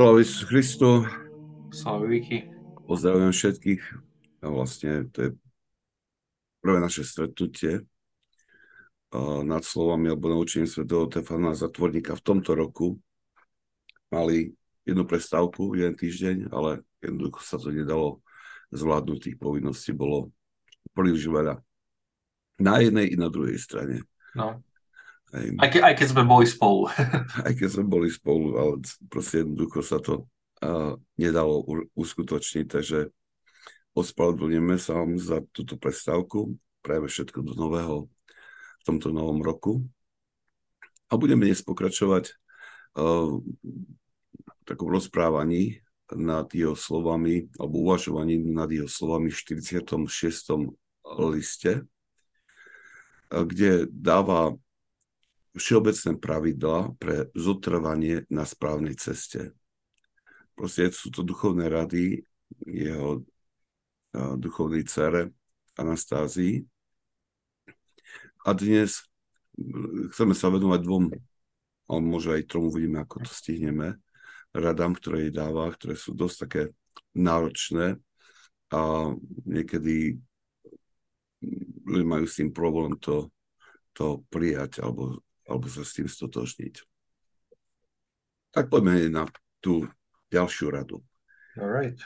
Sláva Isus Christu. Sláva Viki. Pozdravujem všetkých. A vlastne to je prvé naše stretnutie nad slovami alebo naučením svetého Tefana Zatvorníka v tomto roku. Mali jednu prestávku, jeden týždeň, ale jednoducho sa to nedalo zvládnuť. Tých povinností bolo príliš veľa. Na jednej i na druhej strane. No. Aj, aj, ke, aj keď sme boli spolu. aj keď sme boli spolu, ale proste jednoducho sa to uh, nedalo uskutočniť, takže ospravedlňujeme sa vám za túto prestávku. Prajeme všetko do nového v tomto novom roku. A budeme dnes pokračovať uh, v takom rozprávaní nad jeho slovami, alebo uvažovaní nad jeho slovami v 46. liste, kde dáva všeobecné pravidla pre zotrvanie na správnej ceste. Proste sú to duchovné rady jeho duchovnej cere Anastázii. A dnes chceme sa venovať dvom, ale možno aj tromu uvidíme, ako to stihneme, radám, ktoré jej dáva, ktoré sú dosť také náročné a niekedy ľudia majú s tým problém to, to prijať alebo alebo sa s tým stotožniť. Tak poďme na tú ďalšiu radu. Right.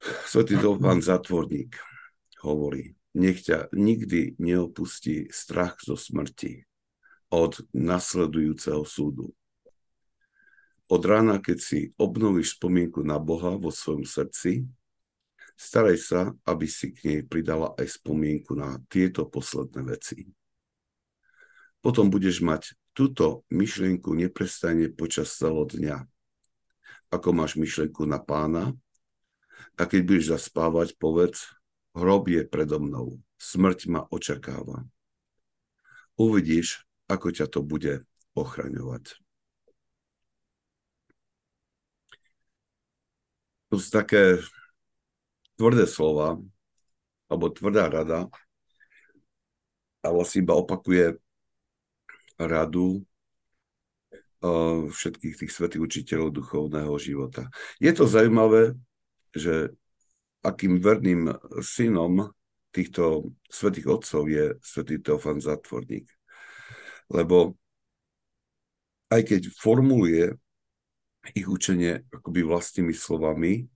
Svetý Dolfán Zatvorník hovorí, nech ťa nikdy neopustí strach zo smrti od nasledujúceho súdu. Od rána, keď si obnovíš spomienku na Boha vo svojom srdci, staraj sa, aby si k nej pridala aj spomienku na tieto posledné veci potom budeš mať túto myšlienku neprestane počas celého dňa. Ako máš myšlienku na pána, a keď budeš zaspávať, povedz, hrob je predo mnou, smrť ma očakáva. Uvidíš, ako ťa to bude ochraňovať. To sú také tvrdé slova, alebo tvrdá rada, a vlastne iba opakuje radu všetkých tých svetých učiteľov duchovného života. Je to zaujímavé, že akým verným synom týchto svetých otcov je svetý Teofan Zatvorník. Lebo aj keď formuluje ich učenie akoby vlastnými slovami,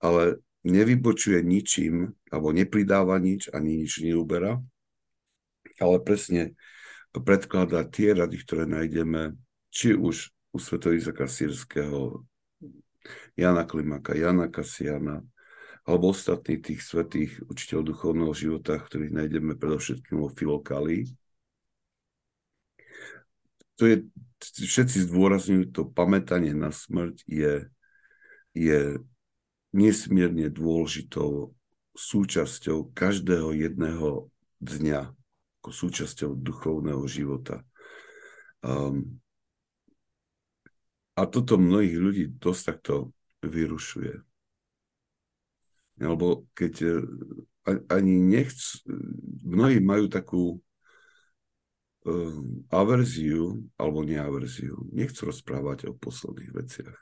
ale nevybočuje ničím, alebo nepridáva nič, ani nič neuberá, ale presne predkladať tie rady, ktoré nájdeme či už u svetov Izaka Jana Klimaka, Jana Kasiana, alebo ostatných tých svetých učiteľov duchovného života, ktorých nájdeme predovšetkým vo Filokálii. To je, všetci zdôrazňujú, to pamätanie na smrť je, je nesmierne dôležitou súčasťou každého jedného dňa ako súčasťou duchovného života. Um, a toto mnohých ľudí dosť takto vyrušuje. Lebo keď e, ani nechc, mnohí majú takú um, averziu, alebo neaverziu, nechcú rozprávať o posledných veciach.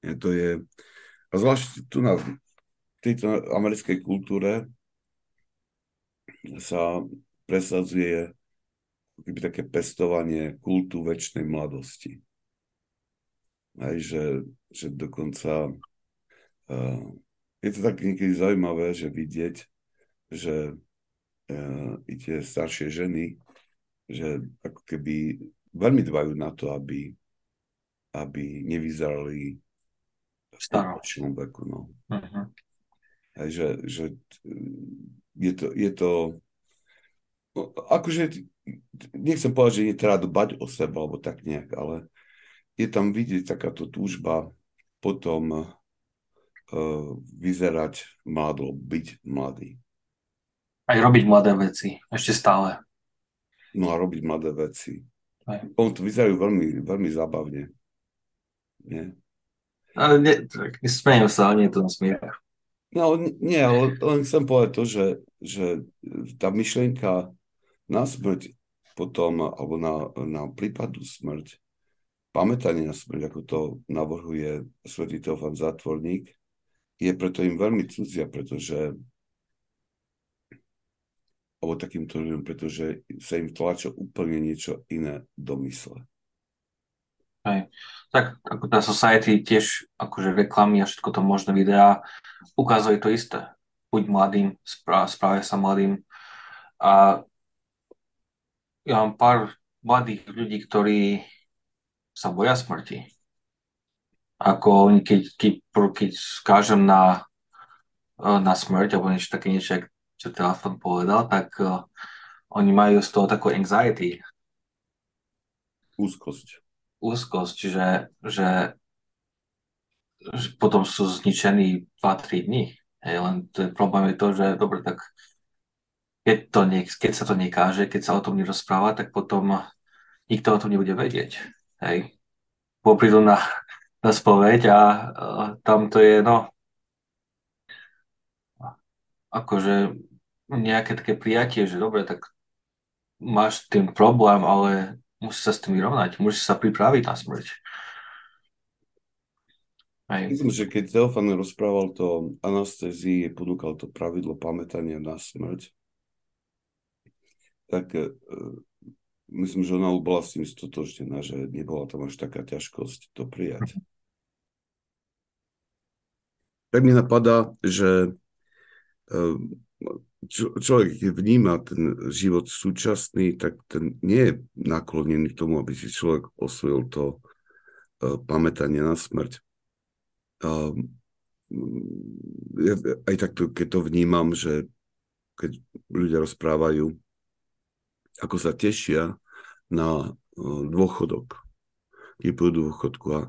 Je, to je, a zvlášť tu na tejto americkej kultúre sa presadzuje keby také pestovanie kultu väčšnej mladosti. Aj, že, že dokonca uh, je to tak niekedy zaujímavé, že vidieť, že uh, i tie staršie ženy, že ako keby veľmi dbajú na to, aby, aby nevyzerali v staročnom veku. No. Uh-huh. Aj, že, že je to, je to akože nechcem povedať, že je treba dbať o seba, alebo tak nejak, ale je tam vidieť takáto túžba potom uh, vyzerať mladlo, byť mladý. Aj robiť mladé veci, ešte stále. No a robiť mladé veci. Aj. On to vyzerajú veľmi, veľmi zábavne. Nie? Ale ne, tak, sa, ale nie je to na smiech. No nie, ale len chcem povedať to, že, že tá myšlienka na smrť potom, alebo na, na prípadu smrť, pamätanie na smrť, ako to navrhuje svätý Teofan Zátvorník, je preto im veľmi cudzia, pretože alebo takýmto ľuďom, pretože sa im tlačí úplne niečo iné do mysle. Hej. Tak ako tá Society tiež akože reklamy a všetko to možné videá ukazuje to isté. Buď mladým, správe sa mladým. A ja mám pár mladých ľudí, ktorí sa boja smrti. Ako oni, keď, keď, keď skážem na, na smrť, alebo niečo také niečo, čo telefon povedal, tak uh, oni majú z toho takú anxiety. Úzkosť. Úzkosť, že, že, že potom sú zničení 2-3 dní. Hej, len ten problém je to, že dobre, tak keď, to nie, keď sa to nekáže, keď sa o tom nerozpráva, tak potom nikto o tom nebude vedieť. Hej. Poprídu na, na spoveď a uh, tam to je, no, akože nejaké také prijatie, že dobre, tak máš tým problém, ale musíš sa s tým vyrovnať, musíš sa pripraviť na smrť. Hej. Myslím, že keď Teofan rozprával to anastézii, ponúkal to pravidlo pamätania na smrť, tak uh, myslím, že ona bola s tým stotožnená, že nebola tam až taká ťažkosť to prijať. Tak mi napadá, že uh, človek vníma ten život súčasný, tak ten nie je naklonený k tomu, aby si človek osvojil to uh, pamätanie na smrť. Uh, ja, aj takto, keď to vnímam, že keď ľudia rozprávajú, ako sa tešia na uh, dôchodok, keď pôjdu dôchodku a,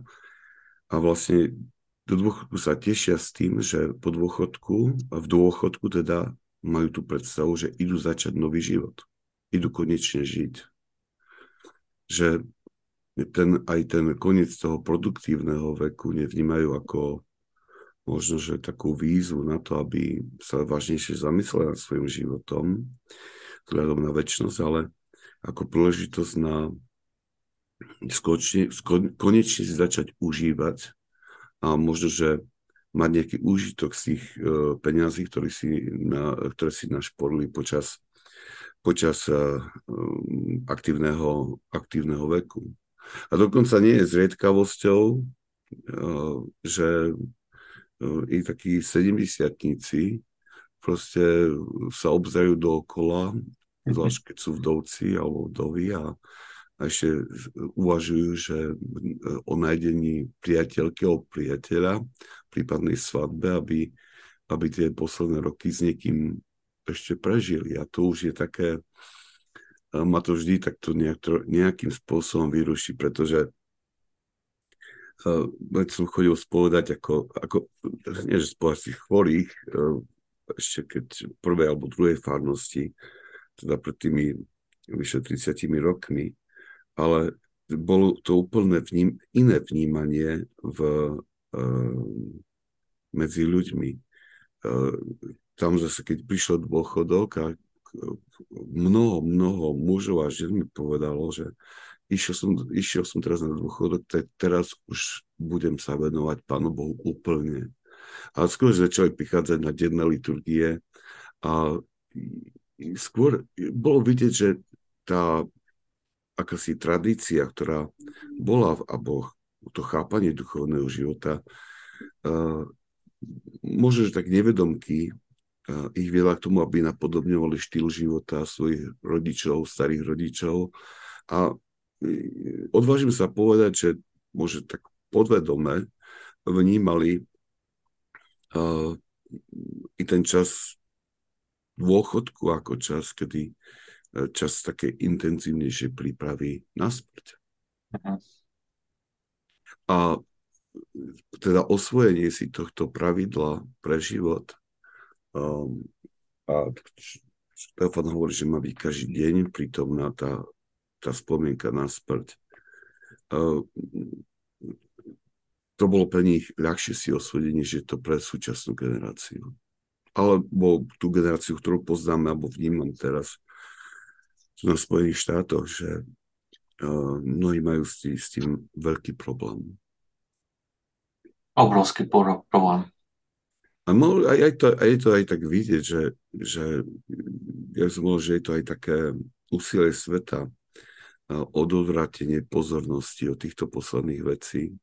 a vlastne do dôchodku sa tešia s tým, že po dôchodku, v dôchodku teda majú tú predstavu, že idú začať nový život. Idú konečne žiť. Že ten, aj ten koniec toho produktívneho veku nevnímajú ako možno, že takú výzvu na to, aby sa vážnejšie zamysleli nad svojim životom, vzhľadom na väčšnosť, ale ako príležitosť na skočne, sko, konečne si začať užívať a možno, že mať nejaký úžitok z tých uh, peňazí, ktoré si, na, ktoré si našporili počas, počas uh, aktívneho, aktívneho veku. A dokonca nie je zriedkavosťou, uh, že i takí sedemdesiatníci proste sa obzajú dookola, zvlášť keď sú vdovci alebo vdovy a, ešte uvažujú, že o nájdení priateľky alebo priateľa prípadnej svadbe, aby, aby tie posledné roky s niekým ešte prežili. A to už je také, ma to vždy takto nejak, nejakým spôsobom vyruší, pretože uh, som chodil spovedať ako, ako nie že spovedať chorých, uh, ešte keď prvej alebo druhej farnosti, teda pred tými vyše 30 rokmi, ale bolo to úplne vním, iné vnímanie v Ehm, medzi ľuďmi. Ehm, tam zase, keď prišiel dôchodok a mnoho, mnoho mužov a žien mi povedalo, že išiel som, išiel som teraz na dôchodok, tak teraz už budem sa venovať Pánu Bohu úplne. A skôr začali prichádzať na denné liturgie a skôr bolo vidieť, že tá akási tradícia, ktorá bola, alebo to chápanie duchovného života, možno, tak nevedomky ich viedla k tomu, aby napodobňovali štýl života svojich rodičov, starých rodičov. A uh, odvážim sa povedať, že môže tak podvedome vnímali i ten čas dôchodku ako čas, kedy čas také intenzívnejšej prípravy na smrť. A teda osvojenie si tohto pravidla pre život um, a Štefan hovorí, že má byť každý deň prítomná tá, tá spomienka na smrť. Uh, to bolo pre nich ľahšie si osvojenie, než je to pre súčasnú generáciu. Alebo tú generáciu, ktorú poznáme, alebo vnímam teraz na Spojených štátoch, že mnohí majú s tým, s tým veľký problém. Obrovský problém. A mohol, aj, aj, to, aj je to aj tak vidieť, že, že ja som mohol, že je to aj také úsilie sveta ododvratenie pozornosti od týchto posledných vecí.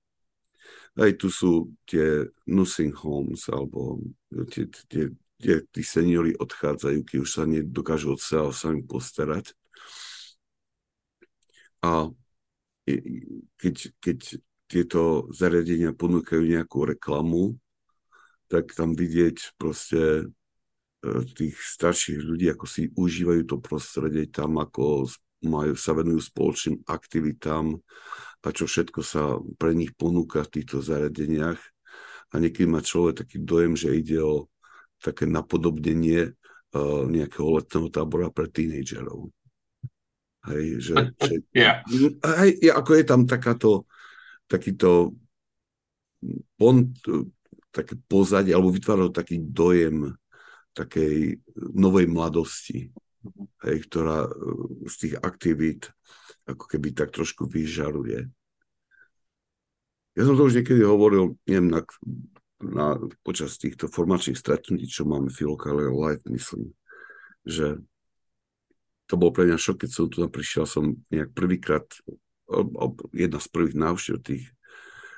Aj tu sú tie nursing homes, alebo tie, tie, tie, tí seniori odchádzajú, keď už sa nedokážu od seba sami postarať. A keď, keď tieto zariadenia ponúkajú nejakú reklamu, tak tam vidieť proste e, tých starších ľudí, ako si užívajú to prostredie tam, ako majú, sa venujú spoločným aktivitám a čo všetko sa pre nich ponúka v týchto zariadeniach. A niekedy má človek taký dojem, že ide o také napodobnenie uh, nejakého letného tábora pre tínejdžerov. Hej, že, že yeah. hej, ako je tam takáto, takýto pont, také pozadie, alebo vytváral taký dojem takej novej mladosti, hej, ktorá e, z tých aktivít ako keby tak trošku vyžaruje. Ja som to už niekedy hovoril, neviem, na, na, počas týchto formačných stretnutí, čo máme Filokale Live, myslím, že to bol pre mňa šok, keď som tu prišiel, som nejak prvýkrát, jedna z prvých návštev tých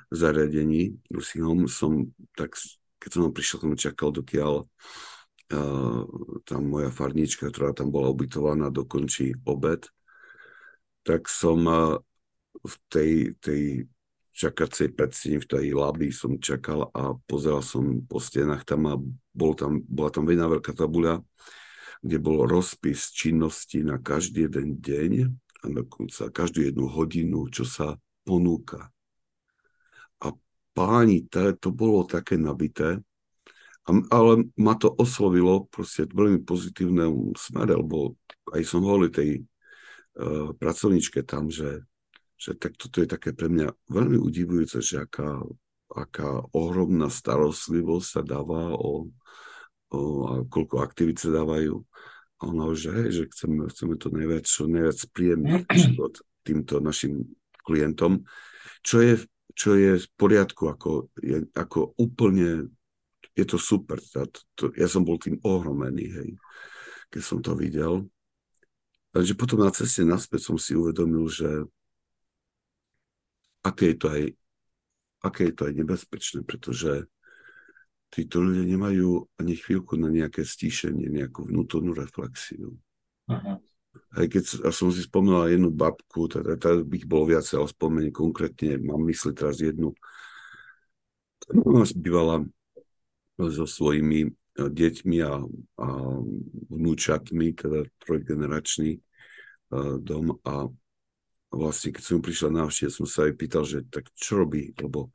zariadení Home som tak, keď som prišiel, som čakal, dokiaľ uh, tam moja farnička, ktorá tam bola ubytovaná, dokončí obed, tak som uh, v tej, tej čakacej predstine, v tej labi som čakal a pozeral som po stenách, tam, a bol tam bola tam veľná veľká tabuľa, kde bol rozpis činnosti na každý jeden deň a dokonca každú jednu hodinu, čo sa ponúka. Páni, to, to bolo také nabité, ale ma to oslovilo proste veľmi pozitívnom smere, lebo aj som hovoril tej uh, pracovničke tam, že, že tak toto je také pre mňa veľmi udivujúce, že aká, aká ohromná starostlivosť sa dáva o a koľko aktivít sa dávajú. A ona že, hej, že chceme, chceme to najviac, čo najviac príjemný život týmto našim klientom, čo je čo je v poriadku, ako, je, ako úplne, je to super. To, to, ja som bol tým ohromený, hej, keď som to videl. Takže potom na ceste naspäť som si uvedomil, že aké je to aj, aké je to aj nebezpečné, pretože títo ľudia nemajú ani chvíľku na nejaké stíšenie, nejakú vnútornú reflexiu. Aha aj keď som si spomínal jednu babku, teda, teda bych bol viac, ale spomeniem konkrétne, mám mysli teraz jednu, ona bývala so svojimi eh, deťmi a, a vnúčatmi, teda trojgeneračný uh, dom a vlastne keď som prišla na som sa aj pýtal, že tak čo robí, lebo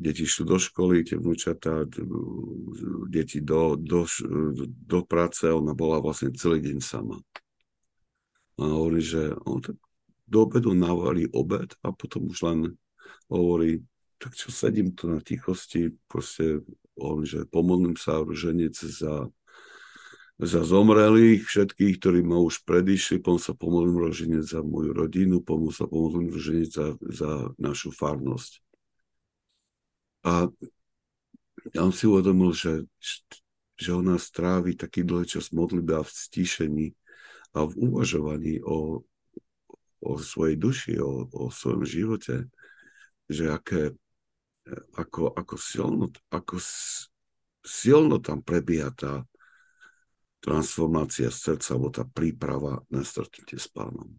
deti šli do školy, tie vnúčatá, deti do, do, do práce, ona bola vlastne celý deň sama. A hovorí, že on tak do obedu navalí obed a potom už len hovorí, tak čo sedím tu na tichosti, proste on, že pomodlím sa ruženec za, za zomrelých, všetkých, ktorí ma už predišli, potom sa pomodlím ruženec za moju rodinu, potom sa pomodlím ruženec za, za našu farnosť. A ja som si uvedomil, že, že ona strávi taký dlhý čas modlitby a v stíšení a v uvažovaní o, o svojej duši, o, o svojom živote, že aké, ako, ako, silno, ako silno tam prebieha tá transformácia srdca, alebo tá príprava na stretnutie s pánom.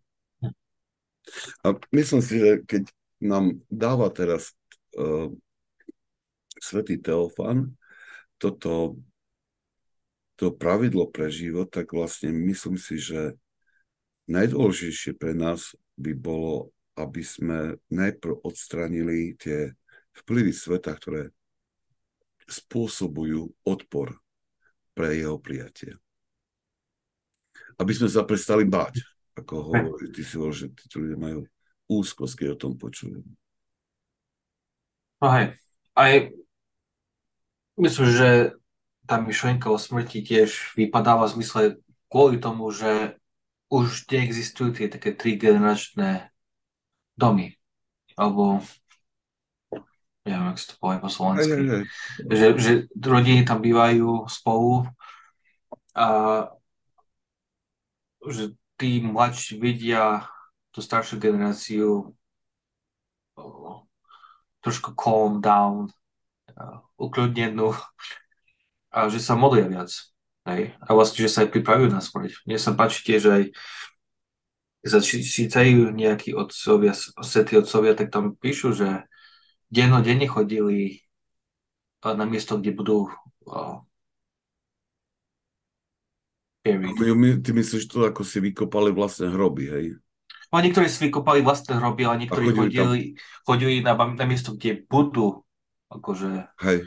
A myslím si, že keď nám dáva teraz uh, svätý Teofan toto to pravidlo pre život, tak vlastne myslím si, že najdôležitejšie pre nás by bolo, aby sme najprv odstranili tie vplyvy sveta, ktoré spôsobujú odpor pre jeho prijatie. Aby sme sa prestali báť, ako hovorí, ty si hovoril, že tí ľudia majú úzkosť, keď o tom počujú. No aj myslím, že tá myšlienka o smrti tiež vypadáva v zmysle kvôli tomu, že už neexistujú tie také tri generačné domy. Alebo neviem, sa to povie po hej. Že, že rodiny tam bývajú spolu a že tí mladší vidia tú staršiu generáciu trošku calm down, a ukľudnenú a že sa modlia viac. Hej? A vlastne, že sa aj pripravujú na smrť. Mne sa páči tiež aj sa čítajú nejakí otcovia, svetí otcovia, tak tam píšu, že dennodenne chodili na miesto, kde budú uh, buried. Ty myslíš to, ako si vykopali vlastné hroby, hej? No, niektorí si vykopali vlastné hroby, ale niektorí chodili, chodili, chodili na, na miesto, kde budú akože hej.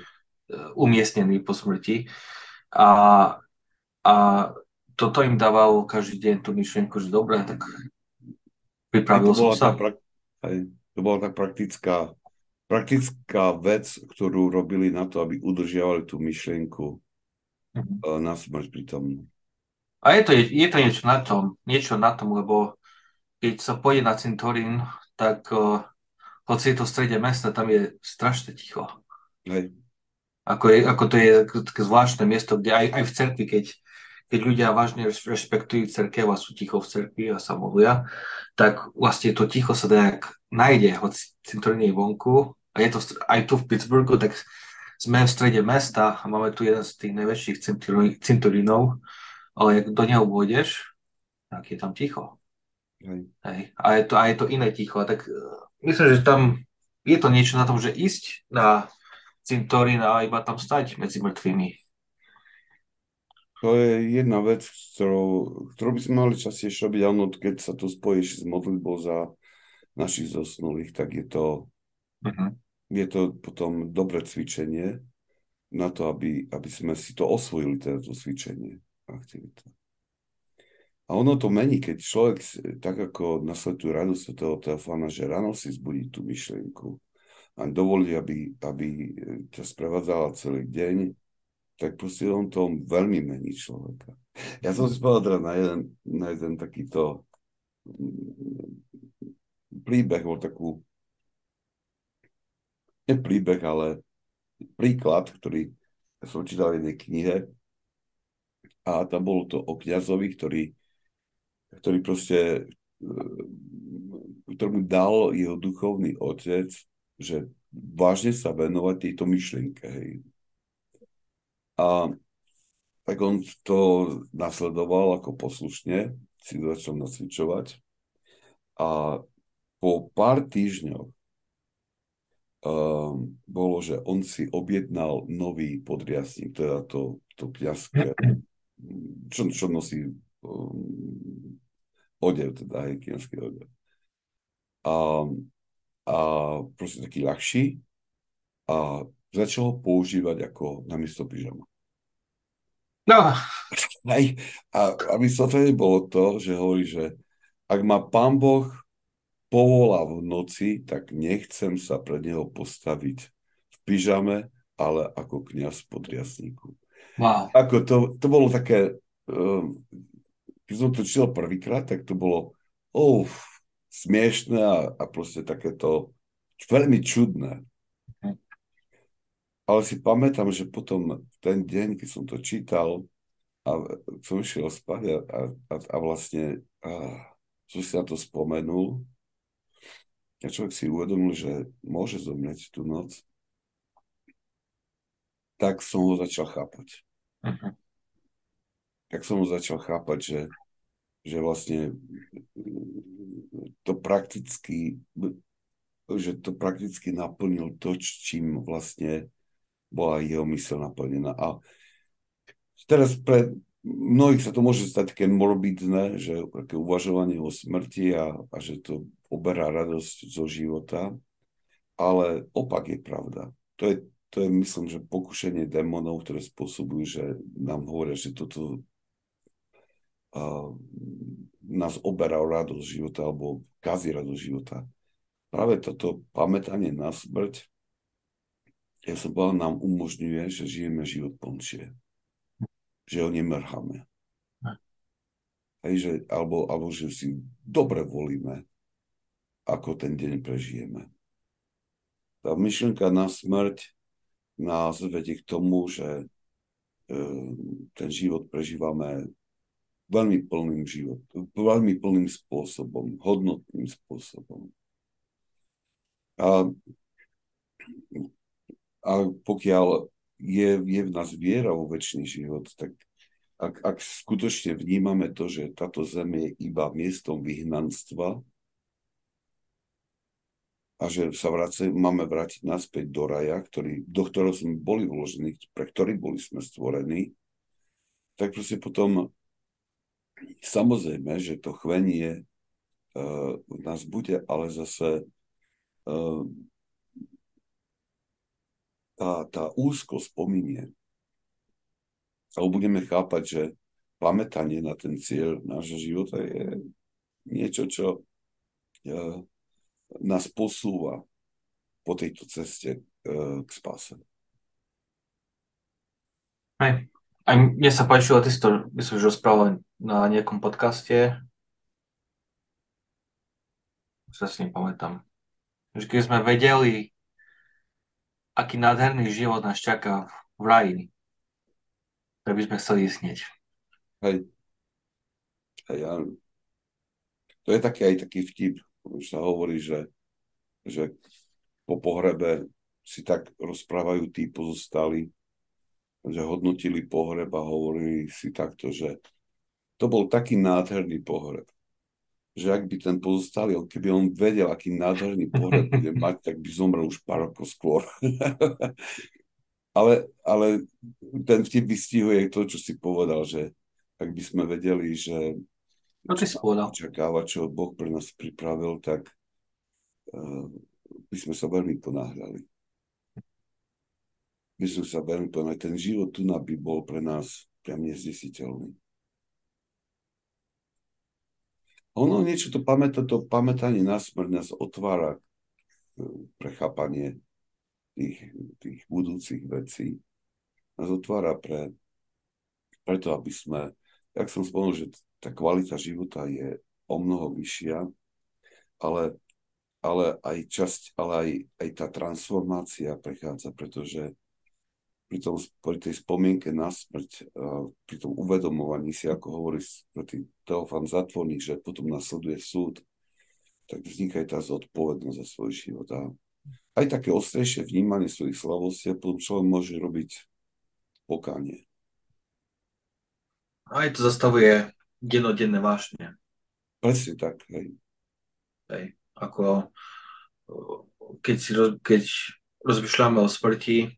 umiestnení po smrti. A, a toto im dával každý deň tú myšlienku, že dobre, tak pripravil som sa. Pra- hej, to bola tak praktická, praktická vec, ktorú robili na to, aby udržiavali tú myšlienku mm-hmm. na smrť pritom. A je to, je to niečo na tom, niečo na tom, lebo keď sa pôjde na cintorín, tak uh, hoci je to v strede mesta, tam je strašne ticho. Hej. Ako, je, ako to je také zvláštne miesto, kde aj, aj v cerkvi, keď, keď ľudia vážne rešpektujú cerkev a sú ticho v cerkvi a sa modlia, tak vlastne to ticho sa nejak nájde, hoci cintorín je vonku. A je to aj tu v Pittsburghu, tak sme v strede mesta a máme tu jeden z tých najväčších cintorínov, ale ak do neho vôjdeš, tak je tam ticho. Hej. Hej. A, je to, a je to iné ticho. Tak uh, myslím, že tam je to niečo na tom, že ísť na cintorín a iba tam stať medzi mŕtvými. To je jedna vec, ktorou, ktorou by sme mali častejšie robiť, áno, keď sa to spojíš s modlitbou za našich zosnulých, tak je to, uh-huh. je to potom dobré cvičenie na to, aby, aby sme si to osvojili, teda to cvičenie, aktivita. A ono to mení, keď človek, tak ako na svetú radosť toho Teofána, že ráno si zbudí tú myšlienku, a dovolí, aby, aby ťa sprevádzala celý deň, tak proste on to veľmi mení človeka. Ja som si povedal teda na jeden, na jeden takýto mm, príbeh, bol takú nie príbeh, ale príklad, ktorý som čítal v jednej knihe a tam bolo to o kniazovi, ktorý, ktorý proste e, ktorý mu dal jeho duchovný otec že vážne sa venovať tejto myšlienke. Hej. A tak on to nasledoval ako poslušne, si začal nacvičovať. A po pár týždňoch um, bolo, že on si objednal nový podriasník, teda to, to kniazské, čo, čo nosí um, odev, teda hej, kniazský odev. A a proste taký ľahší a začal ho používať ako namiesto pyžama. No. Aj, a, a vysvetlenie bolo to, že hovorí, že ak ma pán Boh povolá v noci, tak nechcem sa pred neho postaviť v pyžame, ale ako kniaz pod riasníku. Wow. Ako to, to bolo také, um, keď som to čítal prvýkrát, tak to bolo, oh, smiešné a, a proste takéto veľmi čudné. Mhm. Ale si pamätám, že potom ten deň, keď som to čítal a som išiel spať a, a, a vlastne a, som si na to spomenul a človek si uvedomil, že môže zomrieť tú noc, tak som ho začal chápať. Uh-huh. Tak som začal chápať, že, že vlastne to prakticky, že to prakticky naplnil to, čím vlastne bola jeho mysl naplnená. A teraz pre mnohých sa to môže stať také morbidné, že také uvažovanie o smrti a, a že to oberá radosť zo života, ale opak je pravda. To je, to je myslím, že pokušenie démonov, ktoré spôsobujú, že nám hovoria, že toto nás oberá o radosť života alebo kazí radosť života. Práve toto pamätanie na smrť, ja som povedal, nám umožňuje, že žijeme život plnšie. Že ho nemrháme. hej, že, alebo, alebo že si dobre volíme, ako ten deň prežijeme. Tá myšlienka na smrť nás vedie k tomu, že e, ten život prežívame veľmi plným život, veľmi plným spôsobom, hodnotným spôsobom. A, a pokiaľ je, je v nás viera vo väčší život, tak ak, ak skutočne vnímame to, že táto zem je iba miestom vyhnanstva a že sa vrace, máme vrátiť naspäť do raja, ktorý, do ktorého sme boli vložení, pre ktorý boli sme stvorení, tak proste potom samozrejme, že to chvenie uh, nás bude, ale zase uh, tá, tá úzko spominie. Alebo budeme chápať, že pamätanie na ten cieľ nášho života je niečo, čo uh, nás posúva po tejto ceste uh, k spáse. Aj, aj mne sa páčilo, ty si to myslím, že rozprával na nejakom podcaste. Sa si nepamätám. Že keď sme vedeli, aký nádherný život nás čaká v raji, tak by sme chceli hneď. Hej. Hej, ja... To je taký aj taký vtip, už sa hovorí, že, že po pohrebe si tak rozprávajú tí pozostali, že hodnotili pohreb a hovorili si takto, že to bol taký nádherný pohreb, že ak by ten pozostalý, keby on vedel, aký nádherný pohreb bude mať, tak by zomrel už pár rokov skôr. ale, ale ten vtip vystihuje to, čo si povedal, že ak by sme vedeli, že no, čo si povedal? očakáva, čo Boh pre nás pripravil, tak uh, by sme sa veľmi ponáhľali. Sme sa veľmi ponáhľali. Ten život tu by bol pre nás priam neznesiteľný. Ono niečo to pamätá, to pamätanie na smrť nás otvára e, pre chápanie tých, tých budúcich vecí. Nás otvára pre, preto, aby sme, jak som spomenul, že tá kvalita života je o mnoho vyššia, ale, ale aj časť, ale aj, aj tá transformácia prechádza, pretože pri, tom, pri tej spomienke na smrť, pri tom uvedomovaní si, ako hovorí proti Teofan Zatvorník, že potom nasleduje súd, tak vzniká aj tá zodpovednosť za svoj život. A aj také ostrejšie vnímanie svojich slavostí a potom človek môže robiť pokánie. Aj to zastavuje denodenné vášne. Presne tak, hej. Hej. Ako keď, si, keď rozmýšľame o smrti,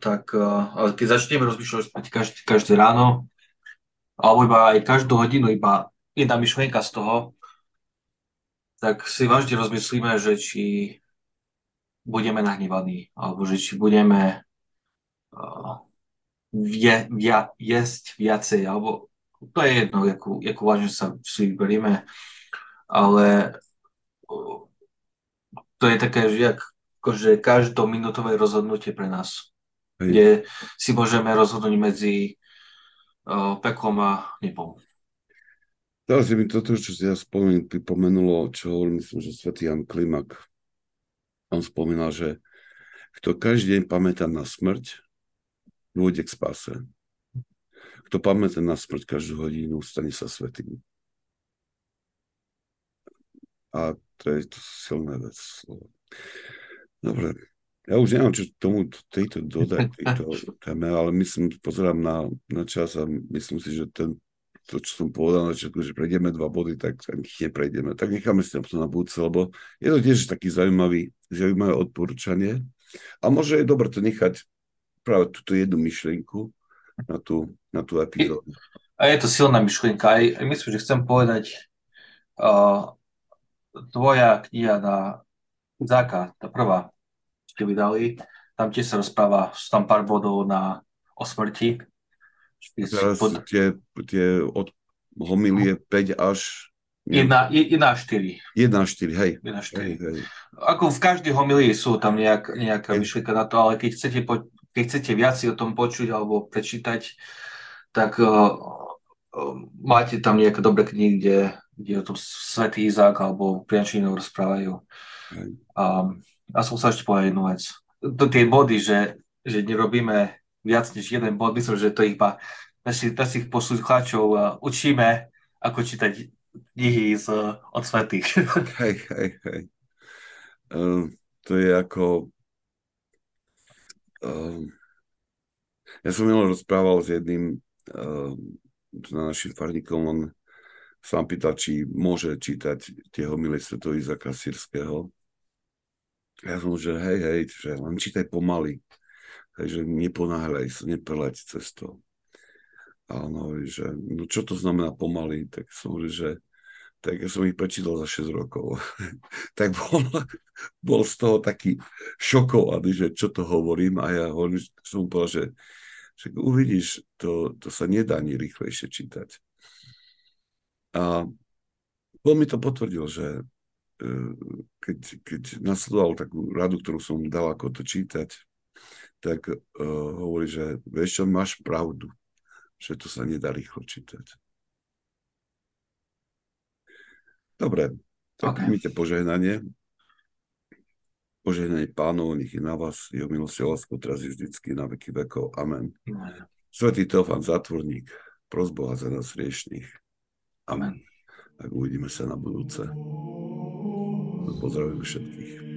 tak eh, ale keď začneme rozmýšľať každý, každé ráno, alebo iba aj každú hodinu, iba jedna myšlienka z toho, tak si vážne rozmyslíme, že či budeme nahnevaní, alebo že či budeme uh, vie, via, jesť viacej, alebo to je jedno, akú, akú vážne sa si vyberieme, ale uh, to je také, že, akože minútové rozhodnutie pre nás kde si môžeme rozhodnúť medzi uh, peklom a nebom. Teraz mi toto, čo si ja spomenul, pripomenulo, čo hovorím, myslím, že svätý Jan Klimak. On spomínal, že kto každý deň pamätá na smrť, dôjde k spáse. Kto pamätá na smrť každú hodinu, stane sa svetým. A to je to silné vec. Dobre, ja už neviem, čo tomu tejto dodať, tejto téme, ale myslím, pozerám na, na čas a myslím si, že ten, to, čo som povedal na začiatku, že prejdeme dva body, tak ich neprejdeme. Tak necháme si to na budúce, lebo je to tiež taký zaujímavý, zaujímavé odporúčanie. A môže je dobre to nechať práve túto jednu myšlienku na tú, na tú epizódu. A je to silná myšlienka. Aj, aj myslím, že chcem povedať, uh, tvoja kniha na Záka, tá prvá, ste vydali. Tam tiež sa rozpráva, sú tam pár bodov na, o smrti. Teraz pod... tie, tie od homilie 5 až... 1 až 4. 1 až 4, hej. 1 až 4. Hej, hej. Ako v každej homilii sú tam nejak, nejaká myšlienka na to, ale keď chcete, po, keď chcete viac o tom počuť alebo prečítať, tak uh, máte tam nejaké dobré knihy, kde, kde o tom Svetý Izák alebo Priančinov rozprávajú. Um, a som sa ešte povedať jednu vec. To tie body, že, že nerobíme viac než jeden bod, myslím, že to iba našich, našich poslucháčov uh, učíme, ako čítať knihy z, od svetých. Hej, hej, hej. Uh, to je ako... Uh, ja som minul rozprával s jedným uh, našim farníkom, on sa pýtal, či môže čítať tie homily Sveto Izaka Sýrského. Ja som že hej, hej, že len čítaj pomaly. Takže neponáhľaj sa, nepreleď cez to. A on hovorí, že no čo to znamená pomaly? Tak som hovoril, že tak ja som ich prečítal za 6 rokov. tak bol, bol z toho taký šokovaný, že čo to hovorím a ja hovorím, som povedal, že, že uvidíš, to, to sa nedá ani rýchlejšie čítať. A on mi to potvrdil, že keď, keď nasledoval takú radu, ktorú som dal, ako to čítať, tak uh, hovorí, že vieš čo, máš pravdu, že to sa nedá rýchlo čítať. Dobre, tak okay. mýte požehnanie. Požehnanie pánov, nech je na vás, jeho milosť a lásku teraz je vždycky na veky vekov. Amen. Amen. Svetý Teofan, zatvorník, pros Boha za nás riešných. Amen. Tak uvidíme sa na budúce. Pozdravujem všetkých.